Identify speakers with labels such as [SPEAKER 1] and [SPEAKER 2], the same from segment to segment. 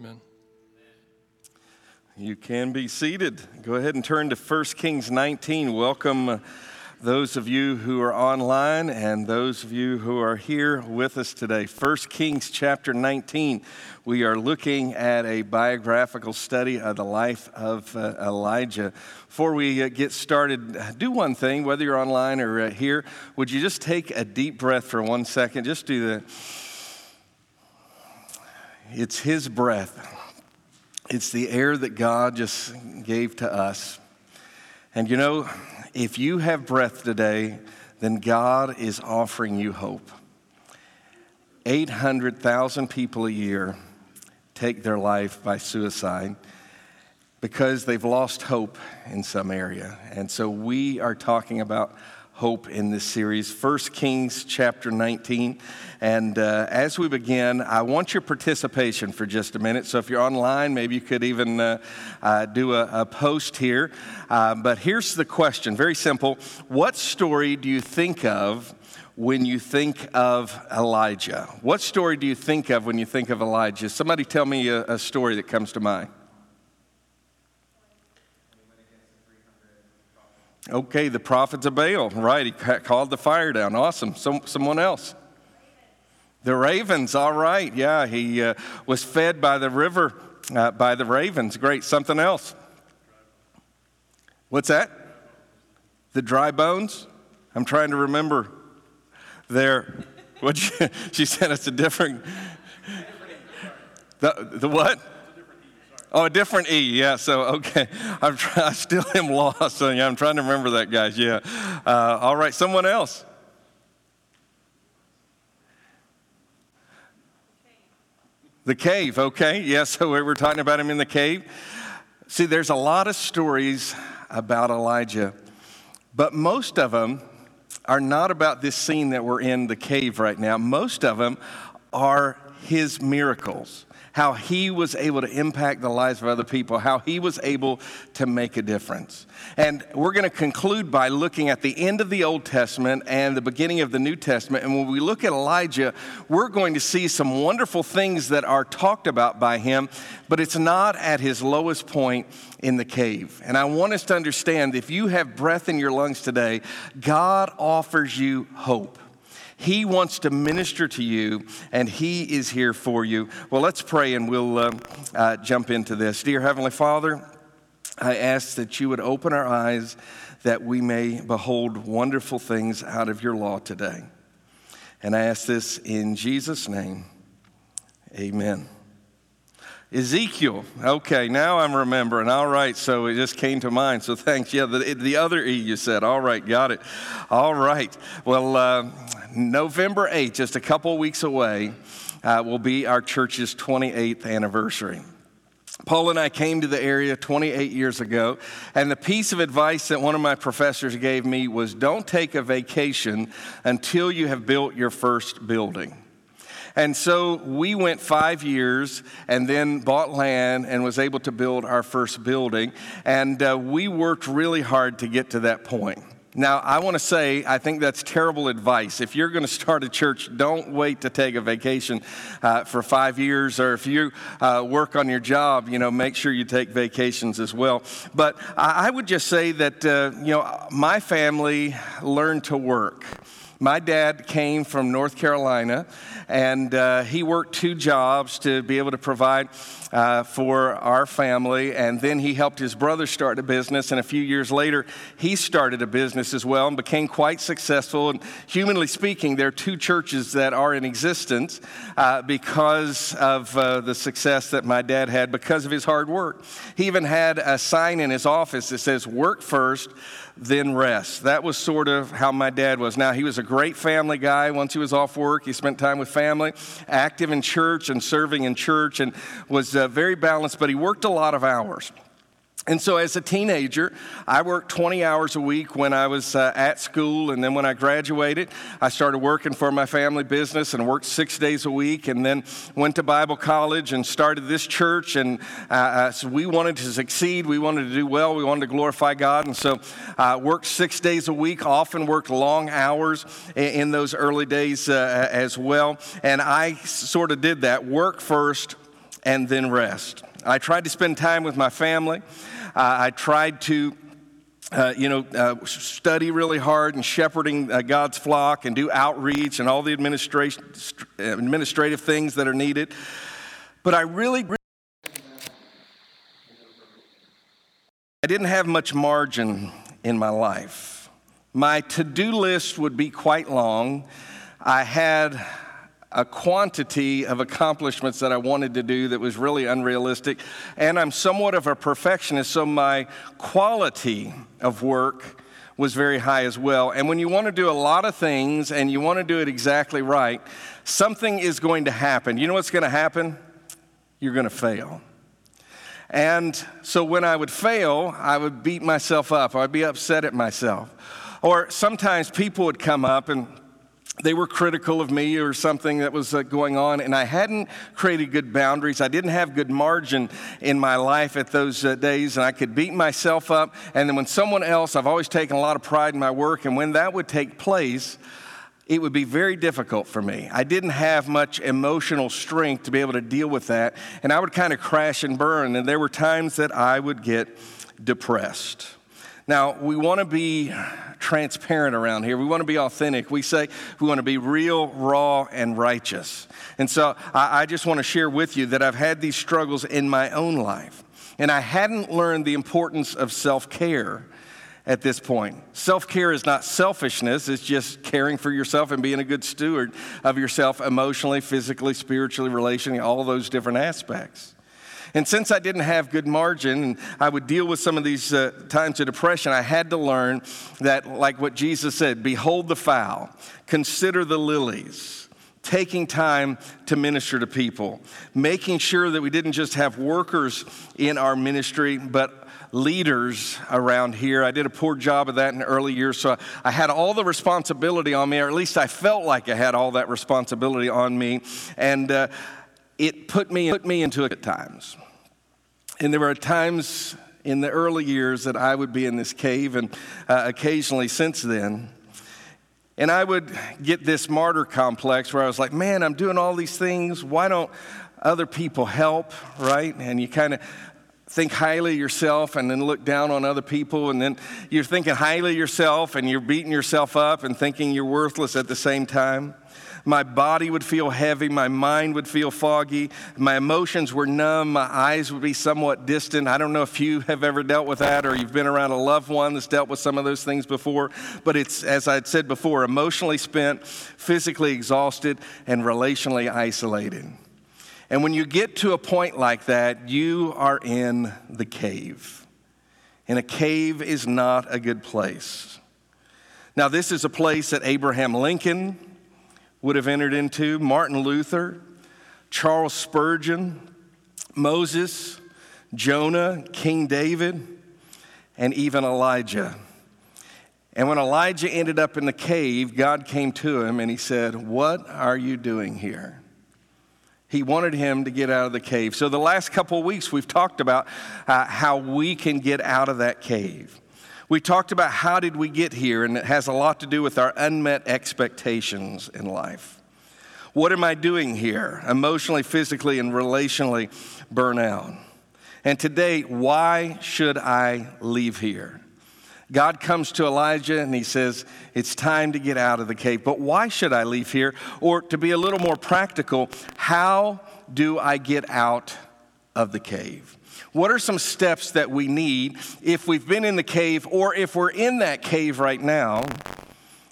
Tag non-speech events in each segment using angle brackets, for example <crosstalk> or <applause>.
[SPEAKER 1] Amen.
[SPEAKER 2] You can be seated. Go ahead and turn to 1 Kings 19. Welcome uh, those of you who are online and those of you who are here with us today. 1 Kings chapter 19. We are looking at a biographical study of the life of uh, Elijah. Before we uh, get started, do one thing, whether you're online or uh, here. Would you just take a deep breath for one second? Just do that. It's His breath. It's the air that God just gave to us. And you know, if you have breath today, then God is offering you hope. 800,000 people a year take their life by suicide because they've lost hope in some area. And so we are talking about hope in this series, 1 Kings chapter 19. And uh, as we begin, I want your participation for just a minute. So if you're online, maybe you could even uh, uh, do a, a, post here. Uh, but here's the question very simple What story do you think of? When you think of Elijah, what story do you think of when you think of Elijah? Somebody tell me a, a story that comes to mind. Okay, the prophets of Baal. Right, he called the fire down. Awesome. Some, someone else. The ravens. All right. Yeah, he uh, was fed by the river uh, by the ravens. Great. Something else. What's that? The dry bones? I'm trying to remember. There. What <laughs> she said it's a different. The, the what? Oh, a different E. Yeah. So okay, <laughs> I'm try, I still am lost. So yeah, I'm trying to remember that, guys. Yeah. Uh, all right. Someone else. The cave. Okay. Yeah. So we were talking about him in the cave. See, there's a lot of stories about Elijah, but most of them are not about this scene that we're in the cave right now. Most of them are his miracles how he was able to impact the lives of other people, how he was able to make a difference. And we're going to conclude by looking at the end of the Old Testament and the beginning of the New Testament. And when we look at Elijah, we're going to see some wonderful things that are talked about by him, but it's not at his lowest point in the cave. And I want us to understand if you have breath in your lungs today, God offers you hope. He wants to minister to you, and He is here for you. Well, let's pray and we'll uh, uh, jump into this. Dear Heavenly Father, I ask that you would open our eyes that we may behold wonderful things out of your law today. And I ask this in Jesus' name. Amen. Ezekiel. Okay, now I'm remembering. All right, so it just came to mind. So thanks. Yeah, the, the other E you said. All right, got it. All right. Well, uh, November 8th, just a couple weeks away, uh, will be our church's 28th anniversary. Paul and I came to the area 28 years ago, and the piece of advice that one of my professors gave me was don't take a vacation until you have built your first building. And so we went five years and then bought land and was able to build our first building. And uh, we worked really hard to get to that point. Now, I want to say, I think that's terrible advice. If you're going to start a church, don't wait to take a vacation uh, for five years, or if you uh, work on your job, you know, make sure you take vacations as well. But I would just say that, uh, you know, my family learned to work. My dad came from North Carolina, and uh, he worked two jobs to be able to provide uh, for our family. And then he helped his brother start a business. And a few years later, he started a business as well and became quite successful. And humanly speaking, there are two churches that are in existence uh, because of uh, the success that my dad had because of his hard work. He even had a sign in his office that says, Work first then rest. That was sort of how my dad was. Now, he was a great family guy. Once he was off work, he spent time with family, active in church and serving in church, and was uh, very balanced, but he worked a lot of hours. And so, as a teenager, I worked 20 hours a week when I was uh, at school. And then, when I graduated, I started working for my family business and worked six days a week. And then went to Bible college and started this church. And uh, uh so we wanted to succeed. We wanted to do well. We wanted to glorify God. And so, I uh, worked six days a week, often worked long hours in, those early days uh, as well. And I sort of did that work first, and then rest. I tried to spend time with my family. Uh, I tried to uh, you know, uh, study really hard and shepherding uh, God's flock and do outreach and all the administration, administrative things that are needed. But I really, I didn't have much margin in my life. My to do list would be quite long. I had a quantity of accomplishments that I wanted to do that was really unrealistic. And I'm somewhat of a perfectionist, so my quality of work was very high as well. And when you want to do a lot of things and you want to do it exactly right, something is going to happen. You know what's going to happen? You're going to fail. And so when I would fail, I would beat myself up. I'd be upset at myself. Or sometimes people would come up and they were critical of me or something that was uh, going on, and I hadn't created good boundaries. I didn't have good margin in my life at those uh, days, and I could beat myself up. And then when someone else, I've always taken a lot of pride in my work, and when that would take place, it would be very difficult for me. I didn't have much emotional strength to be able to deal with that, and I would kind of crash and burn, and there were times that I would get depressed. Now, we want to be transparent around here. We want to be authentic. We say we want to be real, raw, and righteous. And so I, I just want to share with you that I've had these struggles in my own life. And I hadn't learned the importance of self care at this point. Self care is not selfishness, it's just caring for yourself and being a good steward of yourself emotionally, physically, spiritually, relationally, all those different aspects. And since I didn't have good margin and I would deal with some of these uh, times of depression, I had to learn that, like what Jesus said, behold the fowl, consider the lilies taking time to minister to people, making sure that we didn't just have workers in our ministry, but leaders around here. I did a poor job of that in early years, so I had all the responsibility on me, or at least I felt like I had all that responsibility on me. And uh, it put me, put me into it at times. And there were times in the early years that I would be in this cave, and uh, occasionally since then. And I would get this martyr complex where I was like, man, I'm doing all these things. Why don't other people help, right? And you kind of think highly yourself and then look down on other people. And then you're thinking highly of yourself and you're beating yourself up and thinking you're worthless at the same time. My body would feel heavy. My mind would feel foggy. My emotions were numb. My eyes would be somewhat distant. I don't know if you have ever dealt with that or you've been around a loved one that's dealt with some of those things before. But it's, as I'd said before, emotionally spent, physically exhausted, and relationally isolated. And when you get to a point like that, you are in the cave. And a cave is not a good place. Now, this is a place that Abraham Lincoln, would have entered into Martin Luther, Charles Spurgeon, Moses, Jonah, King David, and even Elijah. And when Elijah ended up in the cave, God came to him and he said, What are you doing here? He wanted him to get out of the cave. So, the last couple of weeks, we've talked about uh, how we can get out of that cave. We talked about how did we get here, and it has a lot to do with our unmet expectations in life. What am I doing here? Emotionally, physically, and relationally burnout. And today, why should I leave here? God comes to Elijah and he says, It's time to get out of the cave. But why should I leave here? Or to be a little more practical, how do I get out of the cave? What are some steps that we need if we've been in the cave or if we're in that cave right now?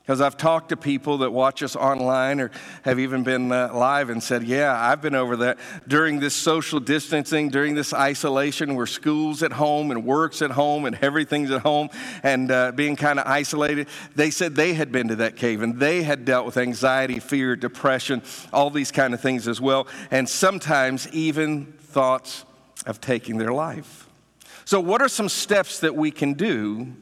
[SPEAKER 2] Because I've talked to people that watch us online or have even been uh, live and said, Yeah, I've been over that during this social distancing, during this isolation where school's at home and work's at home and everything's at home and uh, being kind of isolated. They said they had been to that cave and they had dealt with anxiety, fear, depression, all these kind of things as well. And sometimes even thoughts of taking their life. So, what are some steps that we can do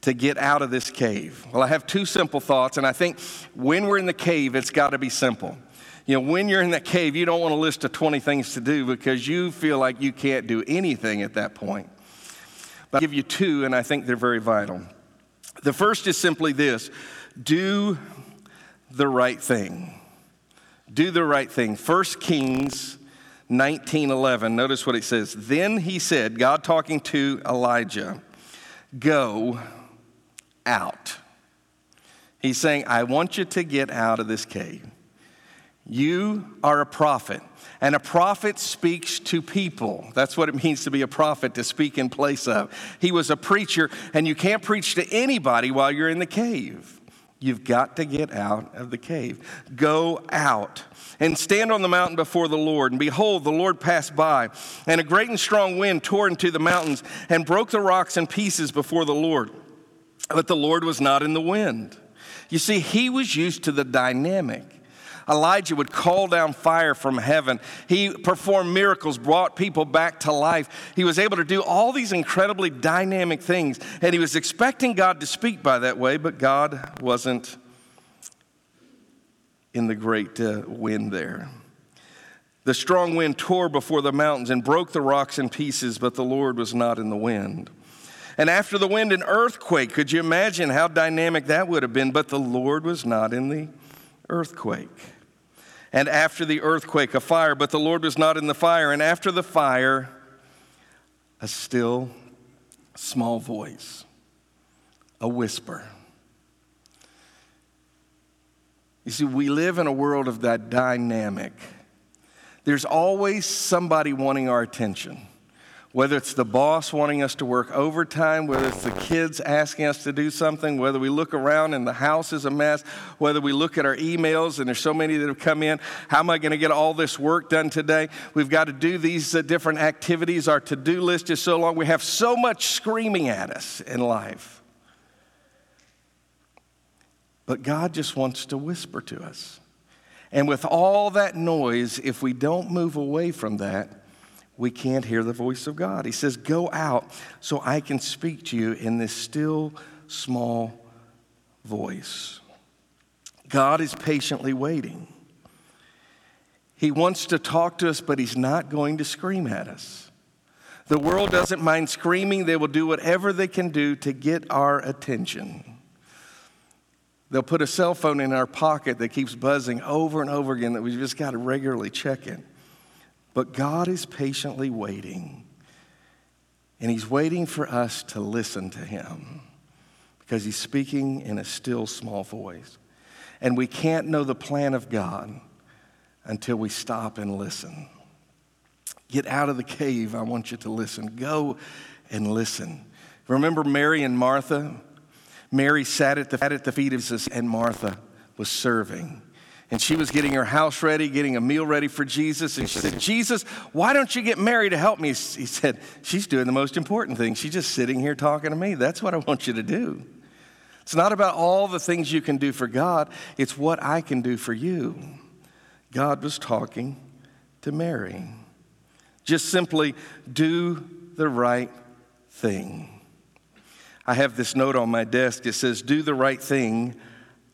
[SPEAKER 2] to get out of this cave? Well, I have two simple thoughts, and I think when we're in the cave, it's got to be simple. You know, when you're in that cave, you don't want a list of 20 things to do because you feel like you can't do anything at that point. But I'll give you two, and I think they're very vital. The first is simply this do the right thing. Do the right thing. First Kings 19:11. Notice what it says. Then he said, God talking to Elijah, "Go out." He's saying, "I want you to get out of this cave. You are a prophet." And a prophet speaks to people. That's what it means to be a prophet, to speak in place of. He was a preacher, and you can't preach to anybody while you're in the cave. You've got to get out of the cave. Go out and stand on the mountain before the Lord. And behold, the Lord passed by, and a great and strong wind tore into the mountains and broke the rocks in pieces before the Lord. But the Lord was not in the wind. You see, he was used to the dynamic. Elijah would call down fire from heaven. He performed miracles, brought people back to life. He was able to do all these incredibly dynamic things. And he was expecting God to speak by that way, but God wasn't in the great uh, wind there. The strong wind tore before the mountains and broke the rocks in pieces, but the Lord was not in the wind. And after the wind, an earthquake. Could you imagine how dynamic that would have been? But the Lord was not in the earthquake and after the earthquake, a fire, but the Lord was not in the fire. And after the fire, a still small voice, a whisper. You see, we live in a world of that dynamic. There's always somebody wanting our attention. Whether it's the boss wanting us to work overtime, whether it's the kids asking us to do something, whether we look around and the house is a mess, whether we look at our emails and there's so many that have come in, how am I going to get all this work done today? We've got to do these uh, different activities. Our to do list is so long. We have so much screaming at us in life. But God just wants to whisper to us. And with all that noise, if we don't move away from that, we can't hear the voice of God. He says, Go out so I can speak to you in this still small voice. God is patiently waiting. He wants to talk to us, but He's not going to scream at us. The world doesn't mind screaming, they will do whatever they can do to get our attention. They'll put a cell phone in our pocket that keeps buzzing over and over again that we've just got to regularly check it. But God is patiently waiting. And He's waiting for us to listen to Him because He's speaking in a still small voice. And we can't know the plan of God until we stop and listen. Get out of the cave. I want you to listen. Go and listen. Remember Mary and Martha? Mary sat at the, at the feet of Jesus, and Martha was serving. And she was getting her house ready, getting a meal ready for Jesus. And she said, Jesus, why don't you get Mary to help me? He said, She's doing the most important thing. She's just sitting here talking to me. That's what I want you to do. It's not about all the things you can do for God, it's what I can do for you. God was talking to Mary. Just simply do the right thing. I have this note on my desk. It says, Do the right thing,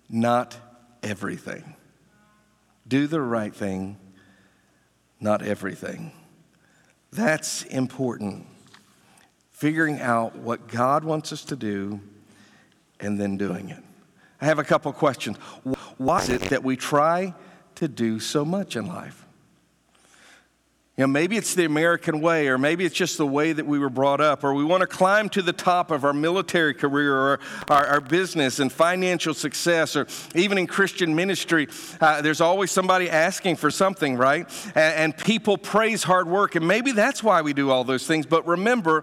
[SPEAKER 2] not everything. Do the right thing, not everything. That's important. Figuring out what God wants us to do and then doing it. I have a couple questions. Why is it that we try to do so much in life? You know, maybe it's the American way, or maybe it's just the way that we were brought up, or we want to climb to the top of our military career or our, our business and financial success, or even in Christian ministry, uh, there's always somebody asking for something, right? And, and people praise hard work, and maybe that's why we do all those things. But remember,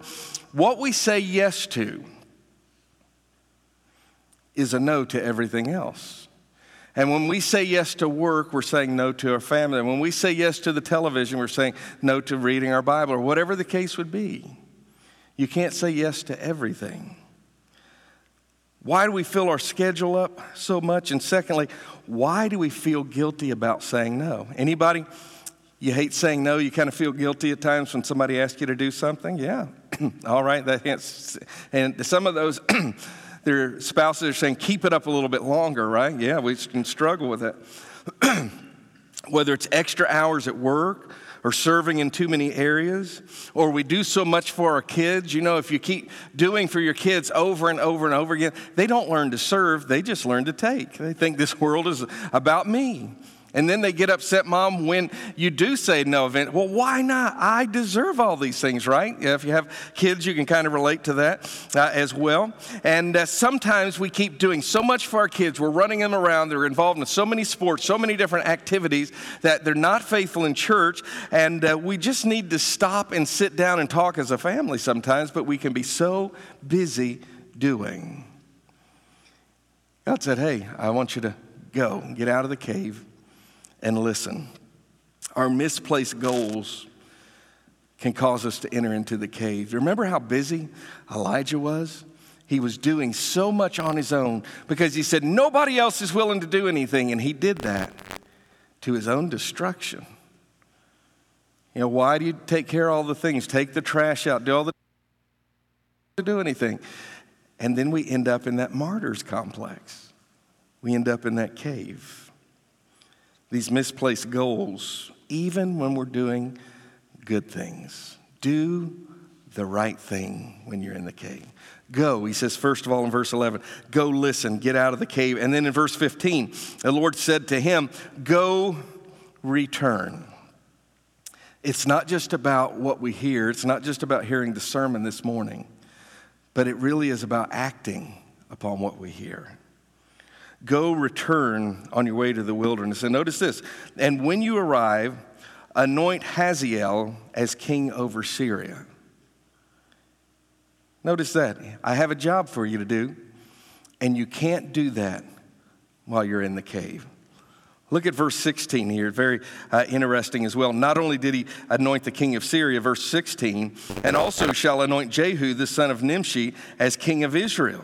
[SPEAKER 2] what we say yes to is a no to everything else. And when we say yes to work, we're saying no to our family. And when we say yes to the television, we're saying no to reading our Bible or whatever the case would be. You can't say yes to everything. Why do we fill our schedule up so much? And secondly, why do we feel guilty about saying no? Anybody? You hate saying no. You kind of feel guilty at times when somebody asks you to do something. Yeah, <clears throat> all right. That and some of those <clears throat> their spouses are saying, keep it up a little bit longer, right? Yeah, we can struggle with it. <clears throat> Whether it's extra hours at work or serving in too many areas, or we do so much for our kids. You know, if you keep doing for your kids over and over and over again, they don't learn to serve, they just learn to take. They think this world is about me. And then they get upset, mom, when you do say no event. Well, why not? I deserve all these things, right? If you have kids, you can kind of relate to that uh, as well. And uh, sometimes we keep doing so much for our kids. We're running them around. They're involved in so many sports, so many different activities that they're not faithful in church. And uh, we just need to stop and sit down and talk as a family sometimes, but we can be so busy doing. God said, Hey, I want you to go, get out of the cave and listen. Our misplaced goals can cause us to enter into the cave. Remember how busy Elijah was? He was doing so much on his own because he said, Nobody else is willing to do anything. And he did that to his own destruction. You know, why do you take care of all the things? Take the trash out, do all the to do anything. And then we end up in that martyrs complex. We end up in that cave these misplaced goals, even when we're doing good things. Do the right thing when you're in the cave. Go, he says, first of all in verse 11, go listen, get out of the cave. And then in verse 15, the Lord said to him, Go return. It's not just about what we hear, it's not just about hearing the sermon this morning, but it really is about acting upon what we hear. Go return on your way to the wilderness. And notice this and when you arrive, anoint Hazael as king over Syria. Notice that. I have a job for you to do, and you can't do that while you're in the cave. Look at verse 16 here, very uh, interesting as well. Not only did he anoint the king of Syria, verse 16, and also shall anoint Jehu, the son of Nimshi, as king of Israel.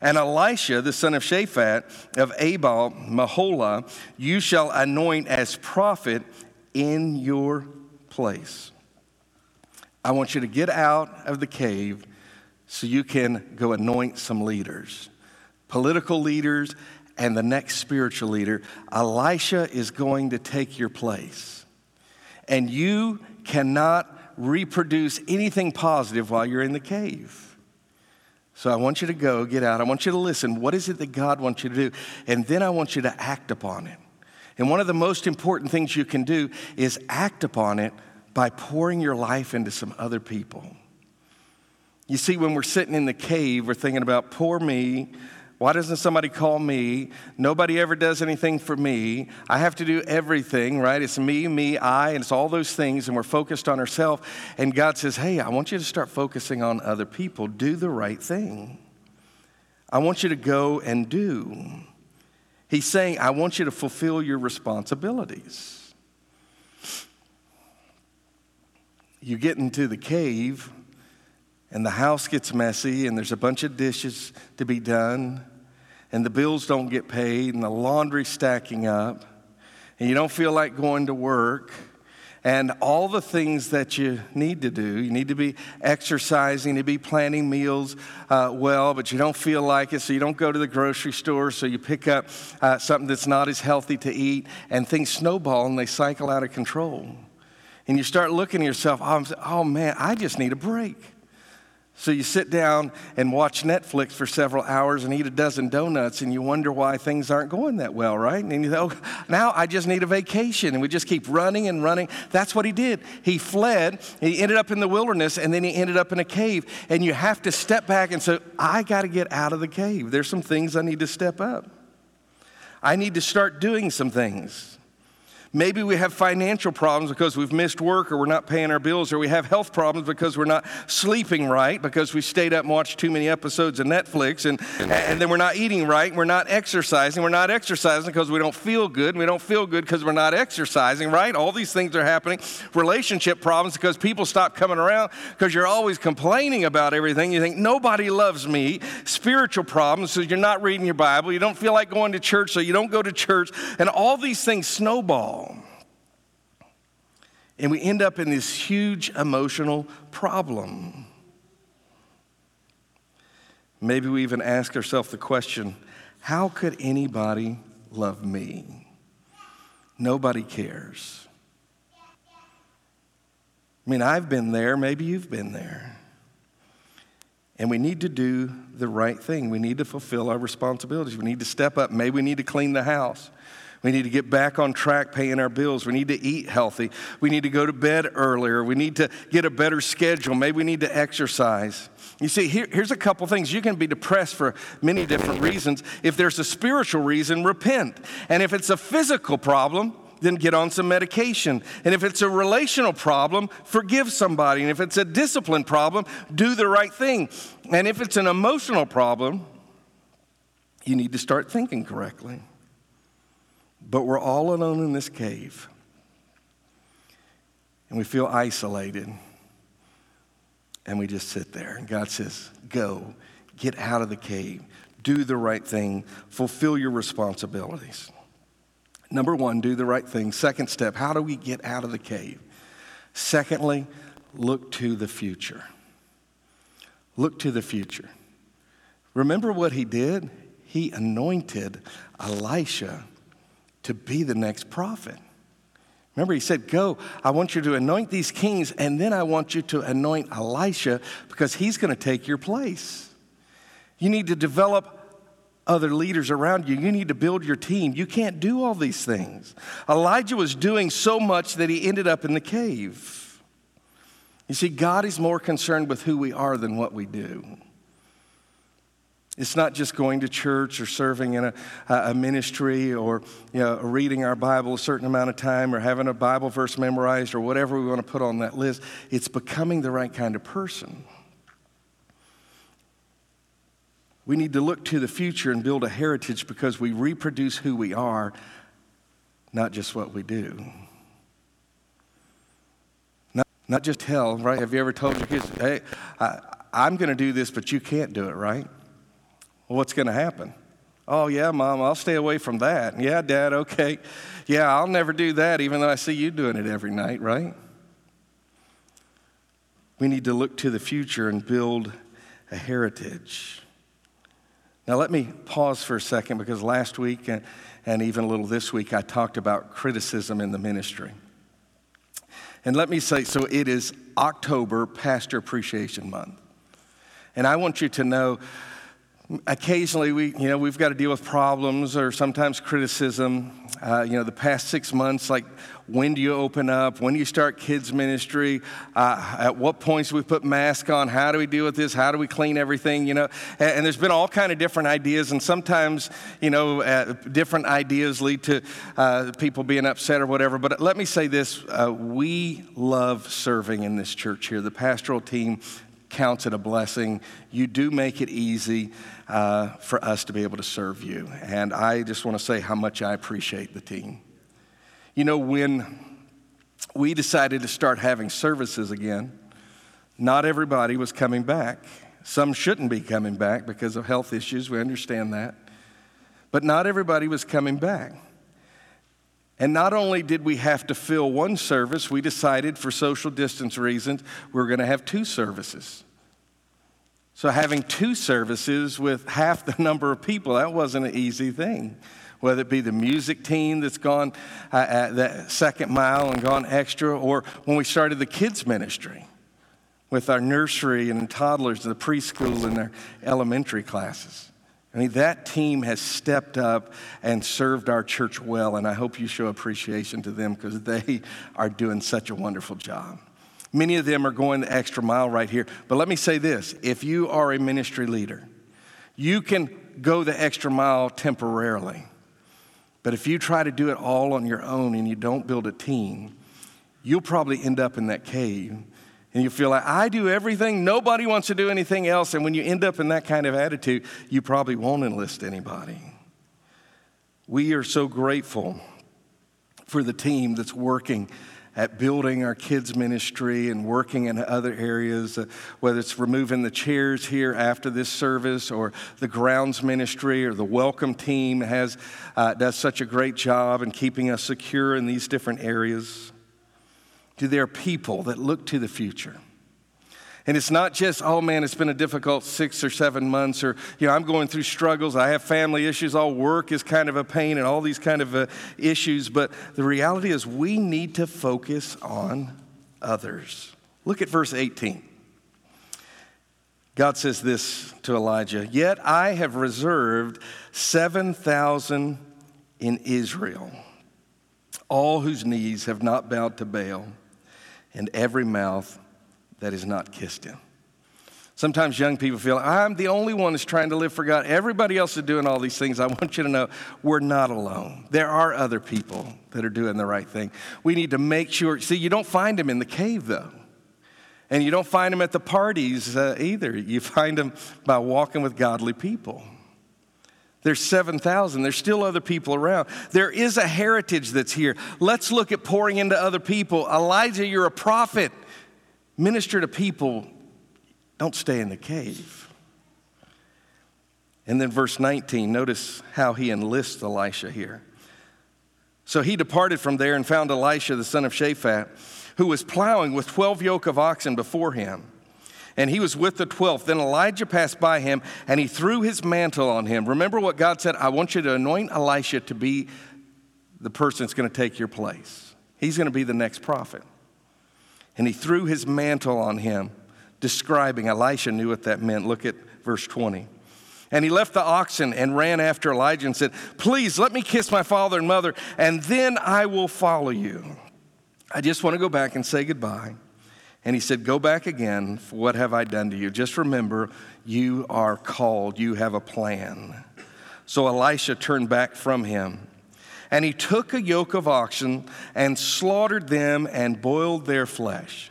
[SPEAKER 2] And Elisha, the son of Shaphat of Abel Meholah, you shall anoint as prophet in your place. I want you to get out of the cave so you can go anoint some leaders, political leaders, and the next spiritual leader. Elisha is going to take your place. And you cannot reproduce anything positive while you're in the cave. So I want you to go, get out. I want you to listen. What is it that God wants you to do? And then I want you to act upon it. And one of the most important things you can do is act upon it by pouring your life into some other people. You see, when we're sitting in the cave, we're thinking about poor me, why doesn't somebody call me? Nobody ever does anything for me. I have to do everything, right? It's me, me, I, and it's all those things, and we're focused on ourselves. And God says, Hey, I want you to start focusing on other people. Do the right thing. I want you to go and do. He's saying, I want you to fulfill your responsibilities. You get into the cave, and the house gets messy and there's a bunch of dishes to be done and the bills don't get paid and the laundry's stacking up and you don't feel like going to work and all the things that you need to do. You need to be exercising, to be planning meals uh, well, but you don't feel like it, so you don't go to the grocery store, so you pick up uh, something that's not as healthy to eat, and things snowball and they cycle out of control. And you start looking at yourself, oh man, I just need a break. So you sit down and watch Netflix for several hours and eat a dozen donuts, and you wonder why things aren't going that well, right? And you go, oh, now I just need a vacation. And we just keep running and running. That's what he did. He fled, he ended up in the wilderness, and then he ended up in a cave. And you have to step back and say, I got to get out of the cave. There's some things I need to step up. I need to start doing some things. Maybe we have financial problems because we've missed work or we're not paying our bills, or we have health problems because we're not sleeping right because we stayed up and watched too many episodes of Netflix, and, and then we're not eating right, and we're not exercising. We're not exercising because we don't feel good, and we don't feel good because we're not exercising, right? All these things are happening. Relationship problems because people stop coming around because you're always complaining about everything. You think, nobody loves me. Spiritual problems, so you're not reading your Bible. You don't feel like going to church, so you don't go to church. And all these things snowball. And we end up in this huge emotional problem. Maybe we even ask ourselves the question how could anybody love me? Nobody cares. I mean, I've been there, maybe you've been there. And we need to do the right thing. We need to fulfill our responsibilities. We need to step up. Maybe we need to clean the house. We need to get back on track paying our bills. We need to eat healthy. We need to go to bed earlier. We need to get a better schedule. Maybe we need to exercise. You see, here, here's a couple things. You can be depressed for many different reasons. If there's a spiritual reason, repent. And if it's a physical problem, then get on some medication. And if it's a relational problem, forgive somebody. And if it's a discipline problem, do the right thing. And if it's an emotional problem, you need to start thinking correctly. But we're all alone in this cave. And we feel isolated. And we just sit there. And God says, Go, get out of the cave, do the right thing, fulfill your responsibilities. Number one, do the right thing. Second step, how do we get out of the cave? Secondly, look to the future. Look to the future. Remember what he did? He anointed Elisha to be the next prophet. Remember, he said, Go, I want you to anoint these kings, and then I want you to anoint Elisha because he's going to take your place. You need to develop other leaders around you. You need to build your team. You can't do all these things. Elijah was doing so much that he ended up in the cave. You see, God is more concerned with who we are than what we do. It's not just going to church or serving in a, a ministry or you know, reading our Bible a certain amount of time or having a Bible verse memorized or whatever we want to put on that list. It's becoming the right kind of person. We need to look to the future and build a heritage because we reproduce who we are, not just what we do. Not, not just tell, right? Have you ever told your kids, hey, I, I'm going to do this, but you can't do it, right? Well, what's going to happen? Oh, yeah, mom, I'll stay away from that. Yeah, dad, okay. Yeah, I'll never do that, even though I see you doing it every night, right? We need to look to the future and build a heritage. Now, let me pause for a second because last week and, and even a little this week, I talked about criticism in the ministry. And let me say so it is October, Pastor Appreciation Month. And I want you to know occasionally we, you know, we've got to deal with problems or sometimes criticism. Uh, you know, the past six months, like when do you open up? When do you start kids ministry? Uh, at what points do we put masks on? How do we deal with this? How do we clean everything? You know, and, and there's been all kind of different ideas, and sometimes, you know, uh, different ideas lead to uh, people being upset or whatever. But let me say this: uh, we love serving in this church here. The pastoral team counts it a blessing. You do make it easy uh, for us to be able to serve you. And I just want to say how much I appreciate the team. You know, when we decided to start having services again, not everybody was coming back. Some shouldn't be coming back because of health issues. We understand that. But not everybody was coming back. And not only did we have to fill one service, we decided for social distance reasons we we're going to have two services. So, having two services with half the <laughs> number of people, that wasn't an easy thing. Whether it be the music team that's gone uh, at that second mile and gone extra, or when we started the kids' ministry with our nursery and toddlers and the preschool and their elementary classes. I mean, that team has stepped up and served our church well, and I hope you show appreciation to them because they are doing such a wonderful job. Many of them are going the extra mile right here. But let me say this if you are a ministry leader, you can go the extra mile temporarily. But if you try to do it all on your own and you don't build a team, you'll probably end up in that cave and you feel like, I do everything, nobody wants to do anything else. And when you end up in that kind of attitude, you probably won't enlist anybody. We are so grateful for the team that's working at building our kids' ministry and working in other areas, uh, whether it's removing the chairs here after this service or the grounds ministry or the welcome team has, uh, does such a great job in keeping us secure in these different areas to their people that look to the future. And it's not just, oh man, it's been a difficult six or seven months, or, you know, I'm going through struggles. I have family issues. All work is kind of a pain and all these kind of uh, issues. But the reality is, we need to focus on others. Look at verse 18. God says this to Elijah Yet I have reserved 7,000 in Israel, all whose knees have not bowed to Baal, and every mouth that has not kissed him. Sometimes young people feel, I'm the only one that's trying to live for God. Everybody else is doing all these things. I want you to know we're not alone. There are other people that are doing the right thing. We need to make sure. See, you don't find them in the cave, though. And you don't find them at the parties uh, either. You find them by walking with godly people. There's 7,000. There's still other people around. There is a heritage that's here. Let's look at pouring into other people. Elijah, you're a prophet. Minister to people. Don't stay in the cave. And then verse 19, notice how he enlists Elisha here. So he departed from there and found Elisha, the son of Shaphat, who was plowing with 12 yoke of oxen before him and he was with the 12th. Then Elijah passed by him and he threw his mantle on him. Remember what God said I want you to anoint Elisha to be the person that's going to take your place. He's going to be the next prophet. And he threw his mantle on him, describing Elisha knew what that meant. Look at verse 20. And he left the oxen and ran after Elijah and said, Please let me kiss my father and mother, and then I will follow you. I just want to go back and say goodbye. And he said, Go back again. What have I done to you? Just remember, you are called, you have a plan. So Elisha turned back from him. And he took a yoke of oxen and slaughtered them and boiled their flesh.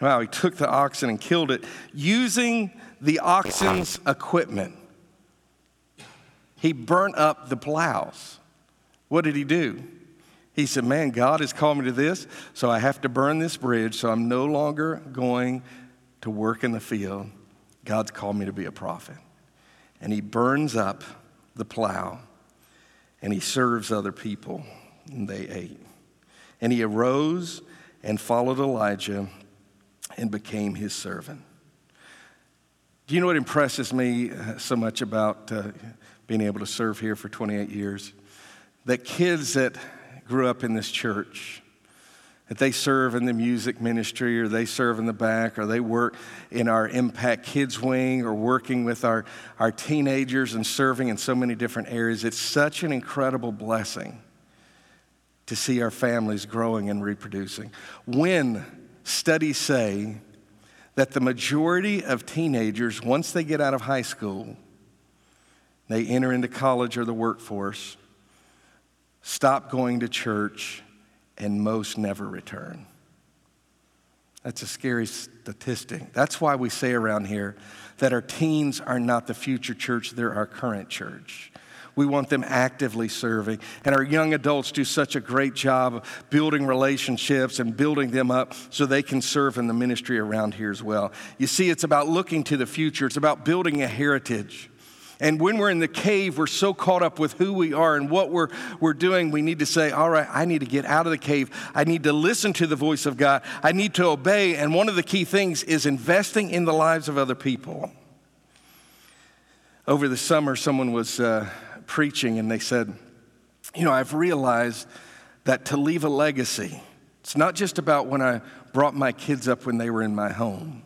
[SPEAKER 2] Wow, he took the oxen and killed it using the oxen's equipment. He burnt up the plows. What did he do? He said, Man, God has called me to this, so I have to burn this bridge, so I'm no longer going to work in the field. God's called me to be a prophet. And he burns up the plow and he serves other people, and they ate. And he arose and followed Elijah and became his servant. Do you know what impresses me uh, so much about uh, being able to serve here for 28 years? That kids that grew up in this church, that they serve in the music ministry or they serve in the back or they work in our Impact Kids Wing or working with our, our teenagers and serving in so many different areas. It's such an incredible blessing to see our families growing and reproducing. When studies say that the majority of teenagers, once they get out of high school, they enter into college or the workforce, stop going to church, and most never return. That's a scary statistic. That's why we say around here that our teens are not the future church, they're our current church. We want them actively serving. And our young adults do such a great job of building relationships and building them up so they can serve in the ministry around here as well. You see, it's about looking to the future, it's about building a heritage. And when we're in the cave, we're so caught up with who we are and what we're, we're doing, we need to say, All right, I need to get out of the cave. I need to listen to the voice of God. I need to obey. And one of the key things is investing in the lives of other people. Over the summer, someone was uh, preaching and they said, You know, I've realized that to leave a legacy, it's not just about when I brought my kids up when they were in my home,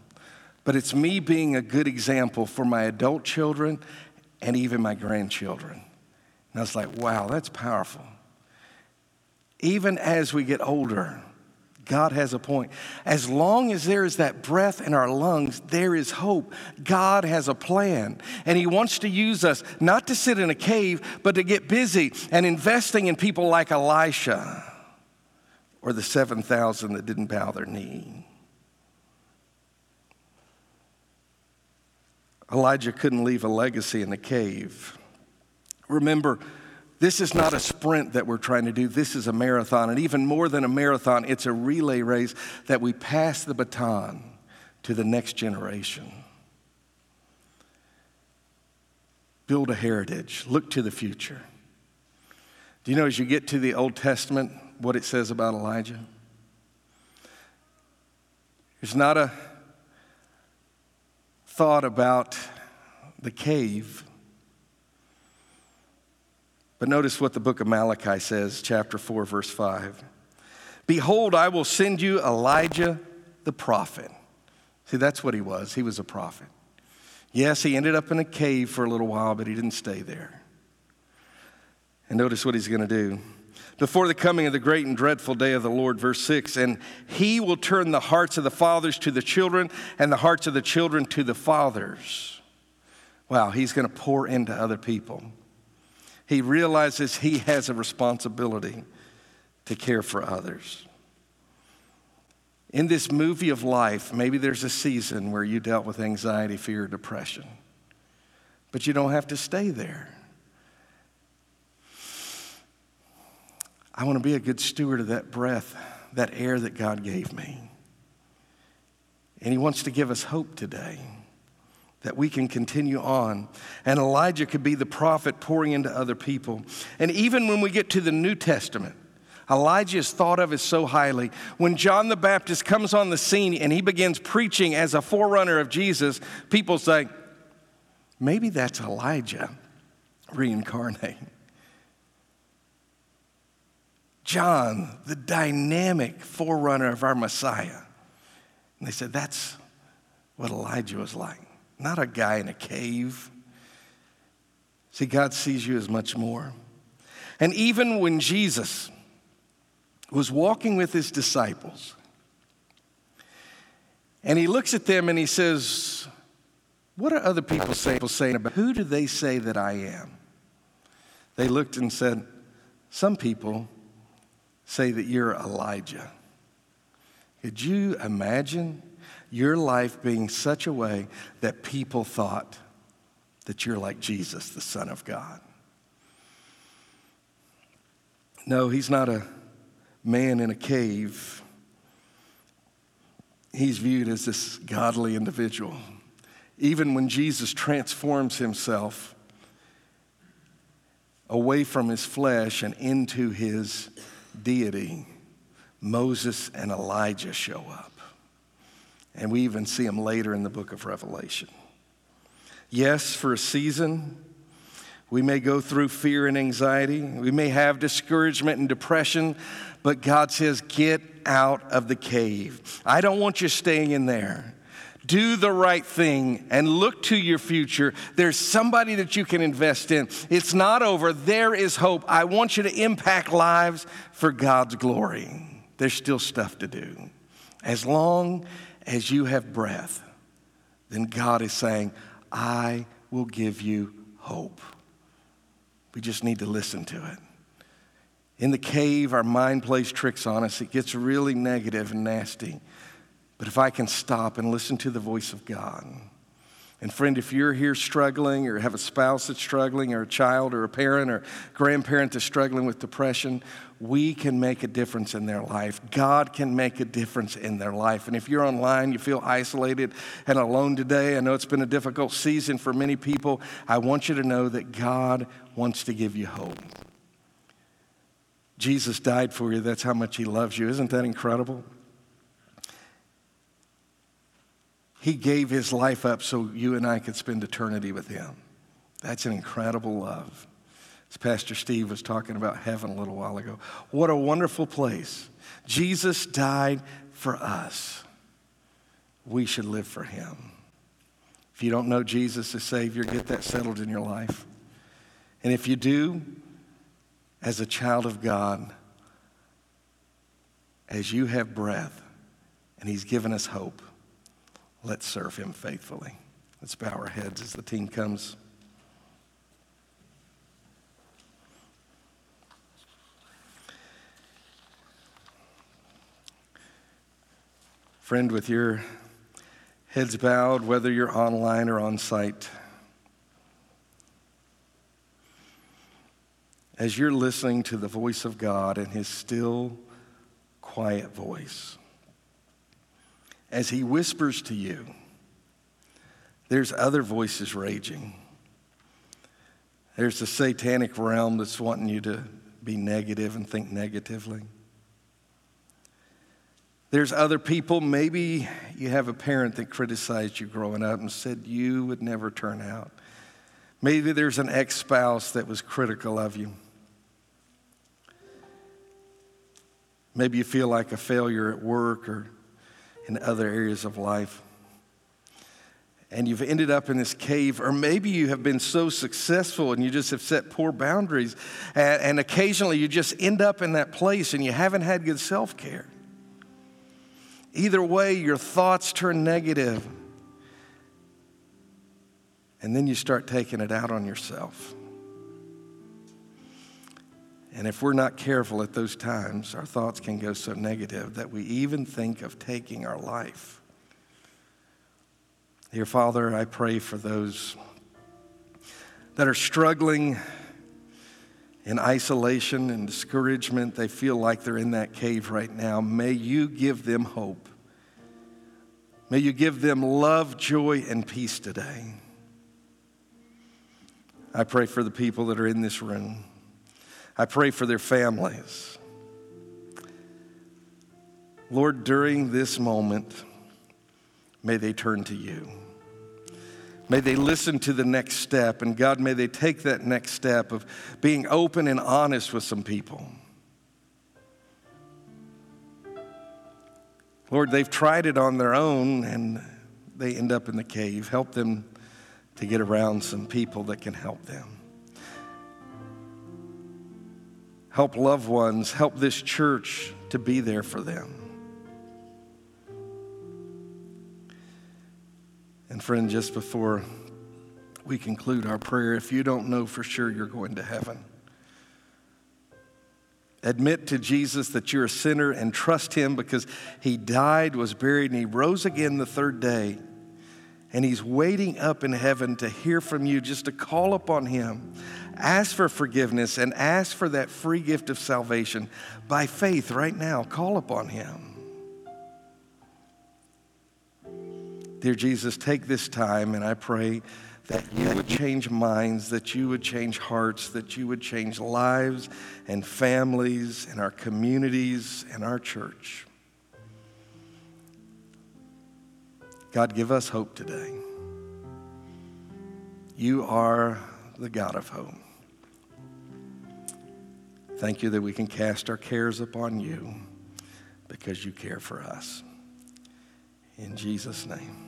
[SPEAKER 2] but it's me being a good example for my adult children and even my grandchildren. And I was like, wow, that's powerful. Even as we get older, God has a point. As long as there is that breath in our lungs, there is hope. God has a plan. And He wants to use us not to sit in a cave, but to get busy and investing in people like Elisha or the 7,000 that didn't bow their knee. Elijah couldn't leave a legacy in the cave. Remember, this is not a sprint that we're trying to do. This is a marathon. And even more than a marathon, it's a relay race that we pass the baton to the next generation. Build a heritage, look to the future. Do you know as you get to the Old Testament what it says about Elijah? It's not a thought about the cave. But notice what the book of Malachi says, chapter 4, verse 5. Behold, I will send you Elijah the prophet. See, that's what he was. He was a prophet. Yes, he ended up in a cave for a little while, but he didn't stay there. And notice what he's going to do. Before the coming of the great and dreadful day of the Lord, verse 6, and he will turn the hearts of the fathers to the children and the hearts of the children to the fathers. Wow, he's going to pour into other people. He realizes he has a responsibility to care for others. In this movie of life, maybe there's a season where you dealt with anxiety, fear, depression, but you don't have to stay there. I want to be a good steward of that breath, that air that God gave me. And He wants to give us hope today that we can continue on. And Elijah could be the prophet pouring into other people. And even when we get to the New Testament, Elijah is thought of as so highly. When John the Baptist comes on the scene and he begins preaching as a forerunner of Jesus, people say, maybe that's Elijah reincarnate. John, the dynamic forerunner of our Messiah. And they said, that's what Elijah was like, not a guy in a cave. See, God sees you as much more. And even when Jesus was walking with his disciples, and he looks at them and he says, What are other people saying about who do they say that I am? They looked and said, Some people say that you're Elijah. Could you imagine your life being such a way that people thought that you're like Jesus, the Son of God? No, he's not a man in a cave. He's viewed as this godly individual. Even when Jesus transforms himself away from his flesh and into his deity, Moses and Elijah show up. And we even see them later in the book of Revelation. Yes, for a season, we may go through fear and anxiety. We may have discouragement and depression, but God says, get out of the cave. I don't want you staying in there do the right thing and look to your future. There's somebody that you can invest in. It's not over. There is hope. I want you to impact lives for God's glory. There's still stuff to do. As long as you have breath, then God is saying, I will give you hope. We just need to listen to it. In the cave, our mind plays tricks on us. It gets really negative and nasty. But if I can stop and listen to the voice of God, and friend, if you're here struggling or have a spouse that's struggling or a child or a parent or grandparent that's struggling with depression, we can make a difference in their life. God can make a difference in their life. And if you're online, you feel isolated and alone today, I know it's been a difficult season for many people. I want you to know that God wants to give you hope. Jesus died for you. That's how much he loves you. Isn't that incredible? He gave his life up so you and I could spend eternity with him. That's an incredible love. As Pastor Steve was talking about heaven a little while ago. What a wonderful place. Jesus died for us. We should live for him. If you don't know Jesus as Savior, get that settled in your life. And if you do, as a child of God, as you have breath, and He's given us hope, Let's serve him faithfully. Let's bow our heads as the team comes. Friend, with your heads bowed, whether you're online or on site, as you're listening to the voice of God and his still, quiet voice, as he whispers to you, there's other voices raging. There's the satanic realm that's wanting you to be negative and think negatively. There's other people, maybe you have a parent that criticized you growing up and said you would never turn out. Maybe there's an ex spouse that was critical of you. Maybe you feel like a failure at work or in other areas of life. and you've ended up in this cave, or maybe you have been so successful and you just have set poor boundaries, and, and occasionally you just end up in that place and you haven't had good self care. Either way, your thoughts turn negative, and then you start taking it out on yourself. And if we're not careful at those times, our thoughts can go so negative that we even think of taking our life. Dear Father, I pray for those that are struggling in isolation and discouragement. They feel like they're in that cave right now. May you give them hope. May you give them love, joy, and peace today. I pray for the people that are in this room. I pray for their families. Lord, during this moment, may they turn to you. May they listen to the next step. And God, may they take that next step of being open and honest with some people. Lord, they've tried it on their own and they end up in the cave. Help them to get around some people that can help them. Help loved ones, help this church to be there for them. And, friend, just before we conclude our prayer, if you don't know for sure you're going to heaven, admit to Jesus that you're a sinner and trust Him because He died, was buried, and He rose again the third day. And He's waiting up in heaven to hear from you, just to call upon Him, ask for forgiveness, and ask for that free gift of salvation by faith right now. Call upon Him. Dear Jesus, take this time and I pray that you would change minds, that you would change hearts, that you would change lives and families and our communities and our church. God, give us hope today. You are the God of hope. Thank you that we can cast our cares upon you because you care for us. In Jesus' name.